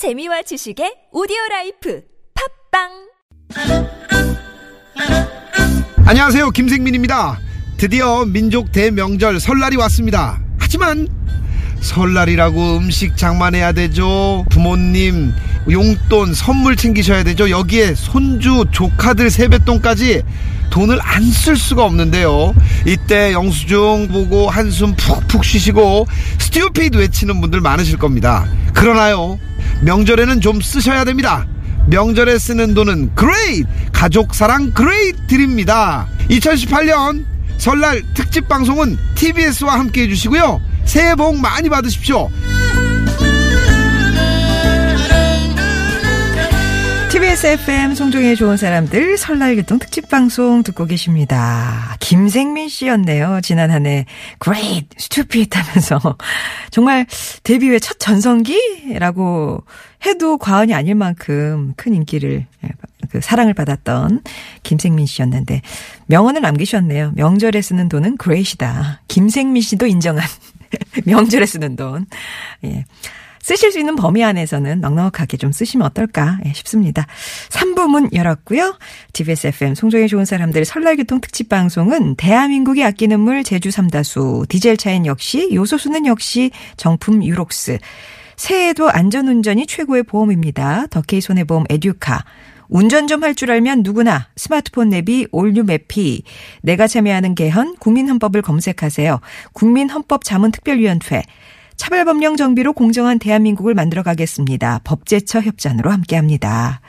재미와 지식의 오디오 라이프 팟빵 안녕하세요. 김생민입니다. 드디어 민족 대명절 설날이 왔습니다. 하지만 설날이라고 음식 장만해야 되죠. 부모님 용돈 선물 챙기셔야 되죠. 여기에 손주 조카들 세뱃돈까지 돈을 안 쓸 수가 없는데요. 이때 영수증 보고 한숨 푹푹 쉬시고 stupid 외치는 분들 많으실 겁니다. 그러나요. 명절에는 좀 쓰셔야 됩니다. 명절에 쓰는 돈은 great 가족 사랑 great 드립니다. 2018년 설날 특집 방송은 TBS와 함께 해주시고요. 새해 복 많이 받으십시오 TBS FM 송정의 좋은 사람들 설날 교통 특집 방송 듣고 계십니다. 김생민 씨였네요. 지난 한 해 Great, Stupid 하면서 정말 데뷔 후에 첫 전성기라고 해도 과언이 아닐 만큼 큰 인기를 예, 그 사랑을 받았던 김생민 씨였는데 명언을 남기셨네요. 명절에 쓰는 돈은 Great이다. 김생민 씨도 인정한 명절에 쓰는 돈. 예. 쓰실 수 있는 범위 안에서는 넉넉하게 좀 쓰시면 어떨까 예, 싶습니다. 3부 문 열었고요. TBS FM 송정의 좋은 사람들 설날 교통 특집 방송은 대한민국이 아끼는 물 제주 삼다수 디젤 차인 역시 요소수는 역시 정품 유록스 새해에도 안전운전이 최고의 보험입니다. 덕케이 손해보험 에듀카 운전 좀 할 줄 알면 누구나 스마트폰 내비 올뉴 매피 내가 참여하는 개헌 국민헌법을 검색하세요. 국민헌법자문특별위원회 차별법령 정비로 공정한 대한민국을 만들어 가겠습니다. 법제처 협찬으로 함께합니다.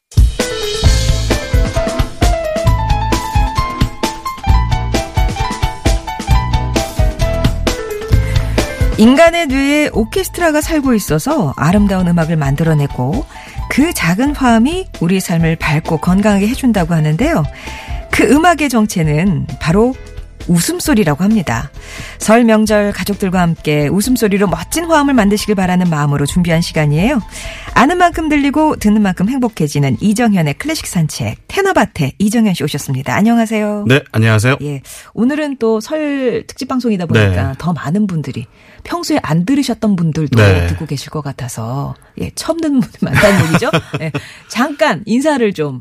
인간의 뇌에 오케스트라가 살고 있어서 아름다운 음악을 만들어내고 그 작은 화음이 우리 삶을 밝고 건강하게 해준다고 하는데요. 그 음악의 정체는 바로 웃음소리라고 합니다. 설 명절 가족들과 함께 웃음소리로 멋진 화음을 만드시길 바라는 마음으로 준비한 시간이에요. 아는 만큼 들리고 듣는 만큼 행복해지는 이정현의 클래식 산책 테너밭에 이정현 씨 오셨습니다. 안녕하세요. 네, 안녕하세요. 예. 오늘은 또 설 특집 방송이다 보니까 네. 더 많은 분들이 평소에 안 들으셨던 분들도 네. 듣고 계실 것 같아서 예, 처음 듣는 분들 많다는 얘기죠. 예. 잠깐 인사를 좀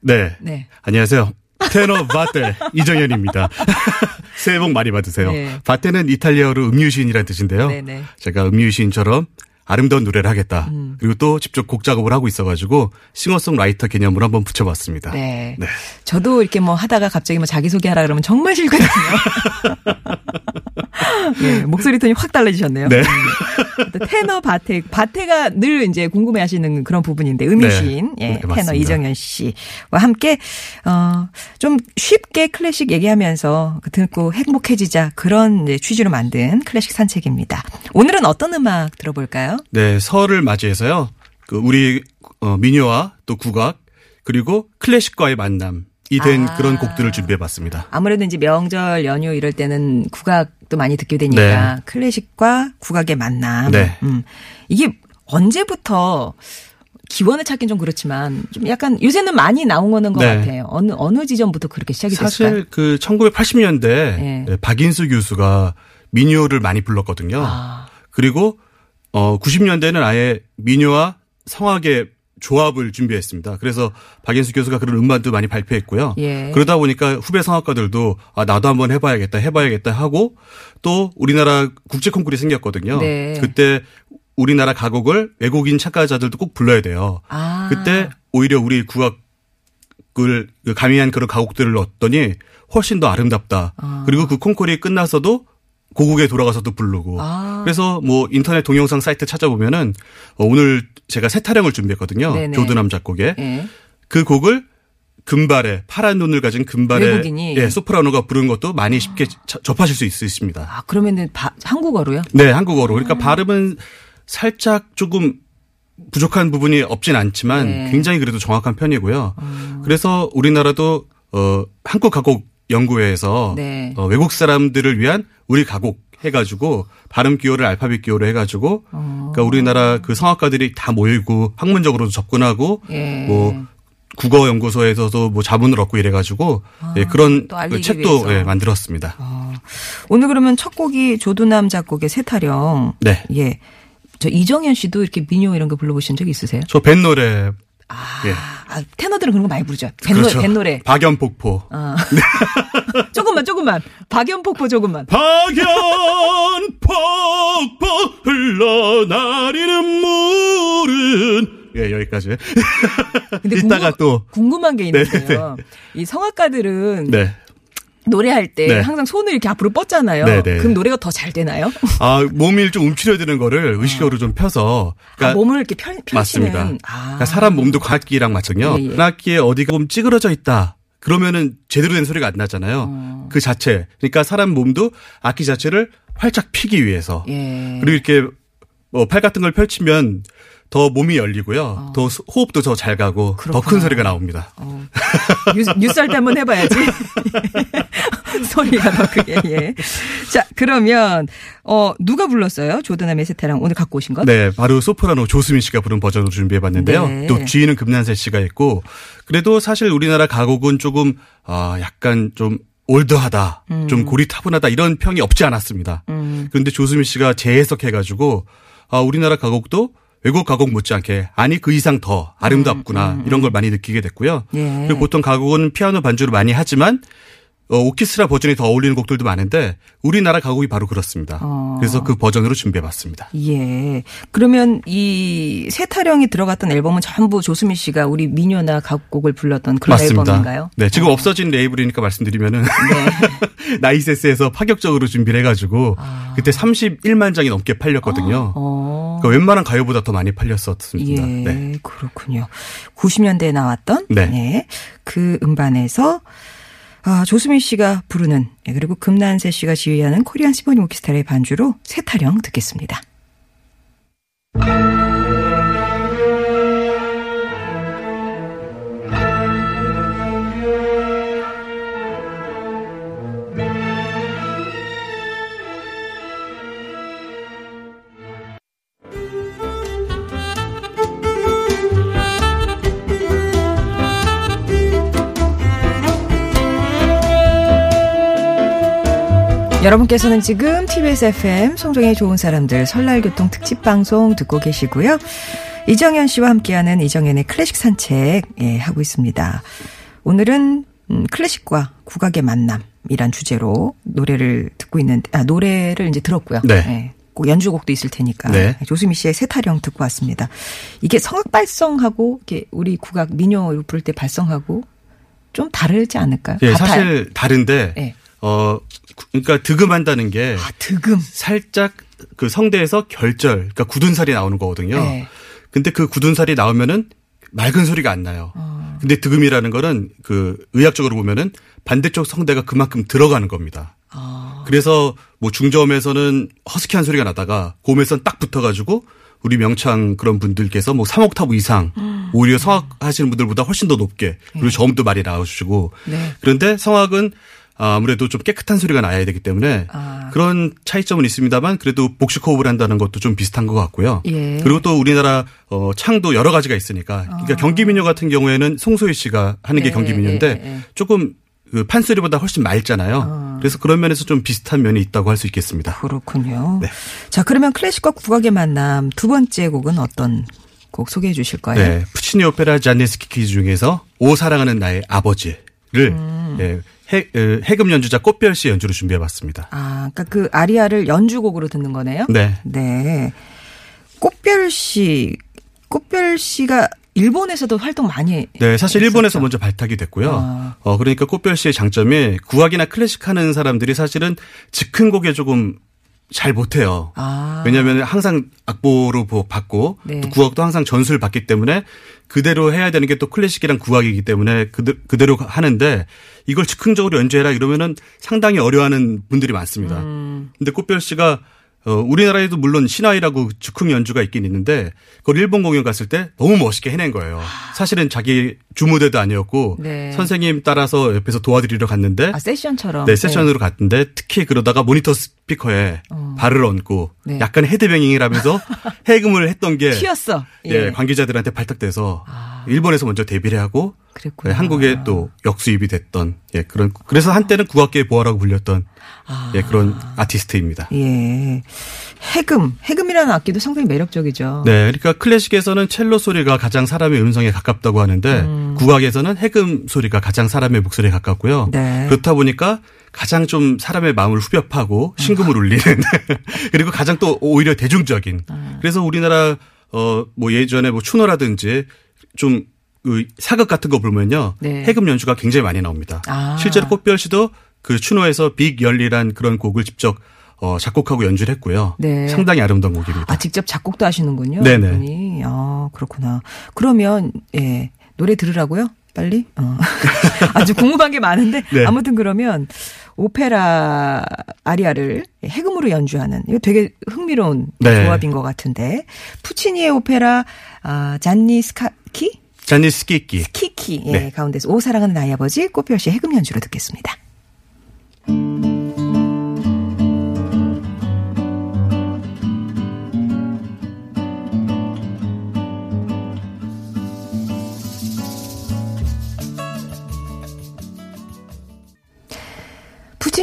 네. 네. 안녕하세요. 테너 바테 이정현입니다. 새해 복 많이 받으세요. 네. 바테는 이탈리아어로 음유시인이라는 뜻인데요. 네네. 제가 음유시인처럼 아름다운 노래를 하겠다. 그리고 또 직접 곡 작업을 하고 있어가지고 싱어송라이터 개념으로 한번 붙여봤습니다. 네. 네. 저도 이렇게 뭐 하다가 갑자기 뭐 자기소개하라 그러면 정말 싫거든요. 예, 목소리 톤이 확 달라지셨네요. 네. 음. 또 테너 바테, 바테가 늘 이제 궁금해 하시는 그런 부분인데, 음유시인, 네. 예, 네, 테너 맞습니다. 이정현 씨와 함께, 어, 좀 쉽게 클래식 얘기하면서 듣고 행복해지자 그런 취지로 만든 클래식 산책입니다. 오늘은 어떤 음악 들어볼까요? 네, 설을 맞이해서요. 그 우리 어, 민요와 또 국악 그리고 클래식과의 만남 이 된 아. 그런 곡들을 준비해봤습니다. 아무래도 이제 명절 연휴 이럴 때는 국악도 많이 듣게 되니까 네. 클래식과 국악의 만남. 네. 음. 이게 언제부터 기원을 찾긴 좀 그렇지만 좀 약간 요새는 많이 나온 거는 것 네. 같아요. 어느 어느 지점부터 그렇게 시작이 됐을까요? 사실 그 1980년대 네. 박인수 교수가 민요를 많이 불렀거든요. 아. 그리고 어 90년대는 아예 민요와 성악의 조합을 준비했습니다. 그래서 박인수 교수가 그런 음반도 많이 발표했고요. 예. 그러다 보니까 후배 성악가들도 아 나도 한번 해봐야겠다, 해봐야겠다 하고 또 우리나라 국제 콩쿠르이 생겼거든요. 네. 그때 우리나라 가곡을 외국인 착가자들도 꼭 불러야 돼요. 아. 그때 오히려 우리 국악을 그 가미한 그런 가곡들을 넣었더니 훨씬 더 아름답다. 그리고 그 콩쿠르이 끝나서도 고국에 돌아가서도 부르고. 아. 그래서 뭐 인터넷 동영상 사이트 찾아보면은 어, 오늘 제가 새 타령을 준비했거든요. 네네. 조드남 작곡에. 예. 그 곡을 금발에 파란 눈을 가진 외국인이? 예, 소프라노가 부른 것도 많이 쉽게 자- 접하실 수 있, 습니다 아 그러면은 바- 한국어로요? 네, 한국어로. 그러니까 발음은 살짝 조금 부족한 부분이 없진 않지만 네. 굉장히 그래도 정확한 편이고요. 그래서 우리나라도 어 한국 가곡 연구회에서 네. 어, 외국 사람들을 위한 우리 가곡 해가지고 발음 기호를 알파벳 기호로 해가지고 그러니까 우리나라 그 성악가들이 다 모이고 학문적으로도 접근하고 예. 뭐 국어 연구소에서도 뭐 자문을 얻고 이래가지고 예, 그런 그 책도. 예, 만들었습니다. 오늘 그러면 첫 곡이 조두남 작곡의 세타령. 네. 예. 저 이정현 씨도 이렇게 민요 이런 거 불러보신 적 있으세요? 저 밴 노래 아, 예. 아, 테너들은 그런 거 많이 부르죠. 뱃 노래, 그렇죠. 뱃 노래. 박연폭포. 어. 조금만, 조금만. 박연폭포 조금만. 박연폭포 흘러나리는 물은 예 여기까지. 근데 이따가 궁금, 또 궁금한 게 네, 있는데요. 이 성악가들은 네. 노래할 때 네. 항상 손을 이렇게 앞으로 뻗잖아요. 네, 네. 그럼 노래가 더 잘 되나요? 아 몸을 좀 움츠려드는 거를 의식적으로 좀 펴서. 아, 몸을 이렇게 펼, 펼치는. 맞습니다. 아. 그러니까 사람 몸도 관악기랑 마찬가지요. 예, 예. 관악기에 어디가 좀 찌그러져 있다. 그러면은 제대로 된 소리가 안 나잖아요. 어. 그 자체. 그러니까 사람 몸도 악기 자체를 활짝 피기 위해서. 예. 그리고 이렇게 뭐팔 같은 걸 펼치면 더 몸이 열리고요. 더 수- 호흡도 더 잘 가고 더 어. 큰 소리가 나옵니다. 어. 뉴스, 뉴스 할때 한번 해봐야지. 소리가 더 크게, 예. 자, 그러면, 어, 누가 불렀어요? 조드남의 세태랑 오늘 갖고 오신 것? 네, 바로 소프라노 조수민 씨가 부른 버전으로 준비해봤는데요. 네. 또 뒤에는 금난세 씨가 있고, 그래도 사실 우리나라 가곡은 조금 아 약간 좀 올드하다, 좀 고리타분하다 이런 평이 없지 않았습니다. 음. 그런데 조수민 씨가 재해석해가지고 아 우리나라 가곡도 외국 가곡 못지않게 아니 그 이상 더 아름답구나 이런 걸 많이 느끼게 됐고요. 음, 예. 그리고 보통 가곡은 피아노 반주를 많이 하지만 어, 오케스트라 버전이 더 어울리는 곡들도 많은데 우리나라 가곡이 바로 그렇습니다. 어. 그래서 그 버전으로 준비해봤습니다. 예. 그러면 이 세타령이 들어갔던 앨범은 전부 조수민 씨가 우리 미녀나 가곡을 불렀던 그런 앨범인가요? 네, 지금 어. 없어진 레이블이니까 말씀드리면은 네. 나이세스에서 파격적으로 준비를 해가지고 그때 31만 장이 넘게 팔렸거든요. 아. 어. 그러니까 웬만한 가요보다 더 많이 팔렸었습니다. 예, 네. 그렇군요. 90년대에 나왔던 네. 예, 그 음반에서 아, 조수민 씨가 부르는 예, 그리고 금난세 씨가 지휘하는 코리안 시포니 오케스트라의 반주로 세타령 듣겠습니다. 여러분께서는 지금 TBS FM 송정의 좋은 사람들 설날 교통 특집 방송 듣고 계시고요. 이정현 씨와 함께하는 이정현의 클래식 산책 예, 하고 있습니다. 오늘은 음, 클래식과 국악의 만남이란 주제로 노래를 듣고 있는데 아 노래를 이제 들었고요. 네. 예, 꼭 연주곡도 있을 테니까 네. 조수미 씨의 세타령 듣고 왔습니다. 이게 성악 발성하고 이게 우리 국악 민요 부를 때 발성하고 좀 다르지 않을까요? 예, 같아요? 사실 다른데 예. 어 그러니까 득음한다는 게 아 득음. 살짝 그 성대에서 결절, 그러니까 굳은 살이 나오는 거거든요. 네. 근데 그 굳은 살이 나오면은 맑은 소리가 안 나요. 어. 근데 득음이라는 거는 그 의학적으로 보면은 반대쪽 성대가 그만큼 들어가는 겁니다. 아. 그래서 뭐 중저음에서는 허스키한 소리가 나다가 고음에서는 딱 붙어가지고 우리 명창 그런 분들께서 뭐 3옥타브 이상 음. 오히려 성악 하시는 분들보다 훨씬 더 높게 그리고 저음도 많이 나와주시고 네. 그런데 성악은 아무래도 좀 깨끗한 소리가 나야 되기 때문에 아. 그런 차이점은 있습니다만 그래도 복식 호흡을 한다는 것도 좀 비슷한 것 같고요. 예. 그리고 또 우리나라 어 창도 여러 가지가 있으니까 그러니까 경기민요 같은 경우에는 송소희 씨가 하는 게 네, 경기민요인데 예, 예, 예. 조금 그 판소리보다 훨씬 맑잖아요. 그래서 그런 면에서 좀 비슷한 면이 있다고 할 수 있겠습니다. 그렇군요. 네. 자, 그러면 클래식과 국악의 만남 두 번째 곡은 어떤 곡 소개해 주실 거예요? 네, 푸치니 오페라 잔네스키 퀴즈 중에서 오 사랑하는 나의 아버지를 음. 네, 해, 해금 연주자 꽃별 씨 연주로 준비해봤습니다. 아, 그러니까 그 아리아를 연주곡으로 듣는 거네요? 네. 네. 꽃별 씨, 꽃별 씨가 일본에서도 활동 많이 네, 사실 했었죠. 일본에서 먼저 발탁이 됐고요. 아. 어, 그러니까 꽃별 씨의 장점이 구악이나 클래식 하는 사람들이 사실은 즉흥 곡에 조금 잘 못해요. 아. 왜냐하면 항상 악보로 보- 받고 네. 또 구악도 항상 전수를 받기 때문에 그대로 해야 되는 게 또 클래식이랑 구악이기 때문에 그대, 그대로 하는데 이걸 즉흥적으로 연주해라 이러면은 상당히 어려워하는 분들이 많습니다. 음. 근데 꽃별 씨가 어, 우리나라에도 물론 신화이라고 즉흥 연주가 있긴 있는데 그걸 일본 공연 갔을 때 너무 멋있게 해낸 거예요. 사실은 자기 주무대도 아니었고 네. 선생님 따라서 옆에서 도와드리러 갔는데 아, 세션처럼. 네, 세션으로 갔는데 특히 그러다가 모니터 스피커에 발을 얹고 네. 약간 헤드뱅잉을 하면서 해금을 했던 게 튀었어. 예, 관계자들한테 발탁돼서 일본에서 먼저 데뷔를 하고 그랬구나. 네, 한국에 또 역수입이 됐던 예 그런 그래서 한때는 국악계의 보아라고 불렸던 아. 예 그런 아티스트입니다. 예. 해금, 해금이라는 악기도 상당히 매력적이죠. 네, 그러니까 클래식에서는 첼로 소리가 가장 사람의 음성에 가깝다고 하는데 음. 국악에서는 해금 소리가 가장 사람의 목소리에 가깝고요. 네. 그렇다 보니까 가장 좀 사람의 마음을 후벼파고 신금을 울리는 그리고 가장 또 오히려 대중적인. 아. 그래서 우리나라 어뭐 예전에 뭐 추노라든지 좀 그 사극 같은 거 보면요. 네. 해금 연주가 굉장히 많이 나옵니다. 아. 실제로 꽃별 씨도 그 추노에서 빅 열리란 그런 곡을 직접 어 작곡하고 연주를 했고요. 네. 상당히 아름다운 곡입니다. 아, 직접 작곡도 하시는군요. 네네. 이분이. 아, 그렇구나. 그러면, 예, 노래 들으라고요? 빨리? 어. 아주 궁금한 게 많은데. 네. 아무튼 그러면 오페라 아리아를 해금으로 연주하는, 이거 되게 흥미로운 네. 조합인 것 같은데. 푸치니의 오페라, 아, 잔니 스카키? 잔니 스키키. 키키. 예, 네. 가운데서 오 사랑하는 나의 아버지 꽃별 씨 해금 연주로 듣겠습니다.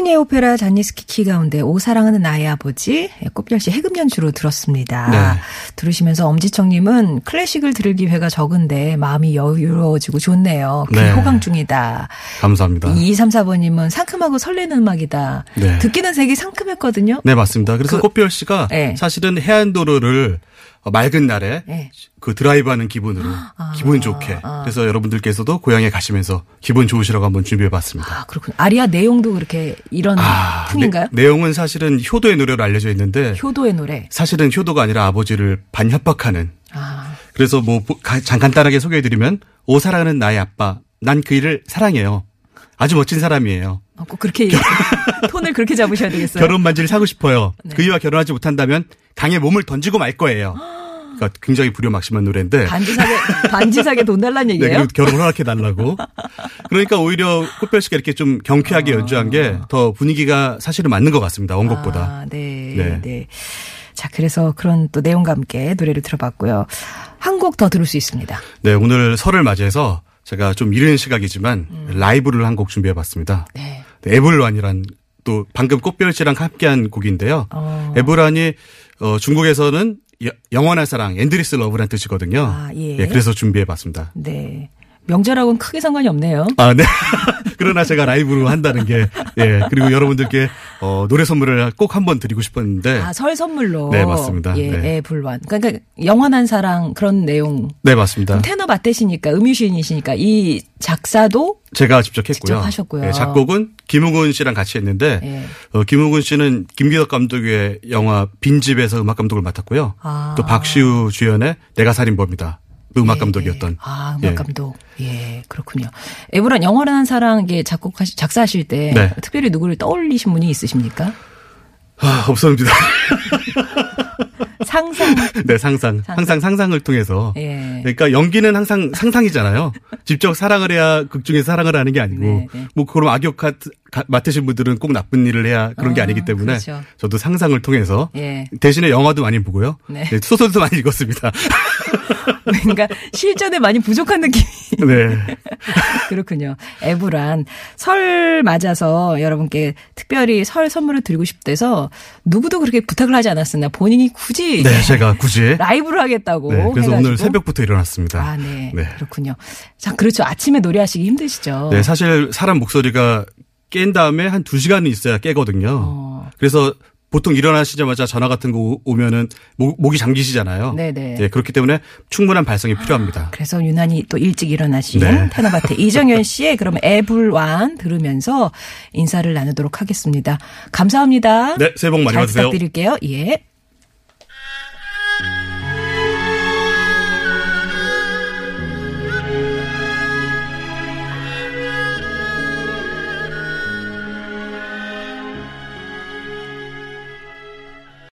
푸치니의 오페라 잔니스키키 가운데 오 사랑하는 나의 아버지 예, 꽃별 씨 해금 연주로 들었습니다. 네. 들으시면서 엄지청님은 클래식을 들을 기회가 적은데 마음이 여유로워지고 좋네요. 귀 네. 호강 중이다. 감사합니다. 2234번님은 상큼하고 설레는 음악이다. 네. 듣기는 되게 상큼했거든요. 네, 맞습니다. 그래서 그- 꽃별 씨가 네. 사실은 해안도로를 어, 맑은 날에 네. 그 드라이브하는 기분으로 기분 좋게 그래서 여러분들께서도 고향에 가시면서 기분 좋으시라고 한번 준비해 봤습니다. 아, 그렇군요. 아리아 내용도 그렇게 이런 풍인가요? 네, 내용은 사실은 효도의 노래로 알려져 있는데 효도의 노래. 사실은 효도가 아니라 아버지를 반협박하는 아, 그래서 뭐 잠깐 간단하게 소개해드리면 오 사랑하는 나의 아빠 난 그 일을 사랑해요. 아주 멋진 사람이에요. 어, 꼭 그렇게 얘기- 톤을 그렇게 잡으셔야 되겠어요. 결혼 반지를 사고 싶어요. 네. 그이와 결혼하지 못한다면 강에 몸을 던지고 말 거예요. 그러니까 굉장히 불효막심한 노래인데. 반지 사게 반지 사게 돈 달라는 네, 얘기예요? 그리고 결혼을 허락해 달라고. 그러니까 오히려 꽃별 씨가 이렇게 좀 경쾌하게 연주한 게 더 분위기가 사실은 맞는 것 같습니다. 원곡보다. 아, 네, 네. 네. 자, 그래서 그런 또 내용과 함께 노래를 들어봤고요. 한 곡 더 들을 수 있습니다. 네, 오늘 설을 맞이해서 제가 좀 이른 시각이지만 라이브를 한 곡 준비해 봤습니다. 네. 에블란이란 또 방금 꽃별 씨랑 함께한 곡인데요. 어. 에블란이 어, 중국에서는 여- 영원한 사랑, Endless Love란 뜻이거든요. 아, 예. 그래서 준비해 봤습니다. 네. 명절하고는 크게 상관이 없네요. 아, 네. 그러나 제가 라이브로 한다는 게, 예. 그리고 여러분들께, 어, 노래 선물을 꼭 한번 드리고 싶었는데. 아, 설 선물로. 네, 맞습니다. 예, 네. 애 불완. 그러니까 영원한 사랑 그런 내용. 네, 맞습니다. 테너 맞대시니까 음유시인이시니까 이 작사도 제가 직접 했고요. 직접 하셨고요. 예, 작곡은 김웅훈 씨랑 같이 했는데, 예. 어, 김웅훈 씨는 김기덕 감독의 영화 빈집에서 음악 감독을 맡았고요. 아. 또 박시우 주연의 내가 살인범이다. 그 음악 예, 감독이었던. 예. 아, 예. 음악 감독. 예, 그렇군요. 에브란 영원한 사랑 게 작곡하시 작사하실 때 네. 특별히 누구를 떠올리신 분이 있으십니까? 아, 없습니다. 상상. 네, 상상. 항상 상상을 통해서. 예. 그러니까 연기는 항상 상상이잖아요. 직접 사랑을 해야 극 중에서 사랑을 하는 게 아니고 네, 네. 뭐 그럼 악역 맡으신 분들은 꼭 나쁜 일을 해야 그런 게 아, 아니기 때문에 그렇죠. 저도 상상을 통해서 예. 대신에 영화도 많이 보고요. 네. 네, 소설도 많이 읽었습니다. 뭔가 실전에 많이 부족한 느낌이. 네. 그렇군요. 에브란 설 맞아서 여러분께 특별히 설 선물을 드리고 싶대서 누구도 그렇게 부탁을 하지 않았으나 본인이 굳이 네, 제가 굳이 라이브를 하겠다고 네, 그래서 해가지고. 오늘 새벽부터 일어났습니다. 아, 네. 네. 그렇군요. 자, 그렇죠. 아침에 노래하시기 힘드시죠. 네, 사실 사람 목소리가 깬 다음에 한두 시간은 있어야 깨거든요. 어. 그래서 보통 일어나시자마자 전화 같은 거 오- 오면은 목, 목이 잠기시잖아요. 네네. 네, 그렇기 때문에 충분한 발성이 필요합니다. 그래서 유난히 또 일찍 일어나신 네. 테너바테 이정현 씨의 그러면 에블완 들으면서 인사를 나누도록 하겠습니다. 감사합니다. 네, 새해 복 많이 잘 받으세요. 부탁드릴게요. 예.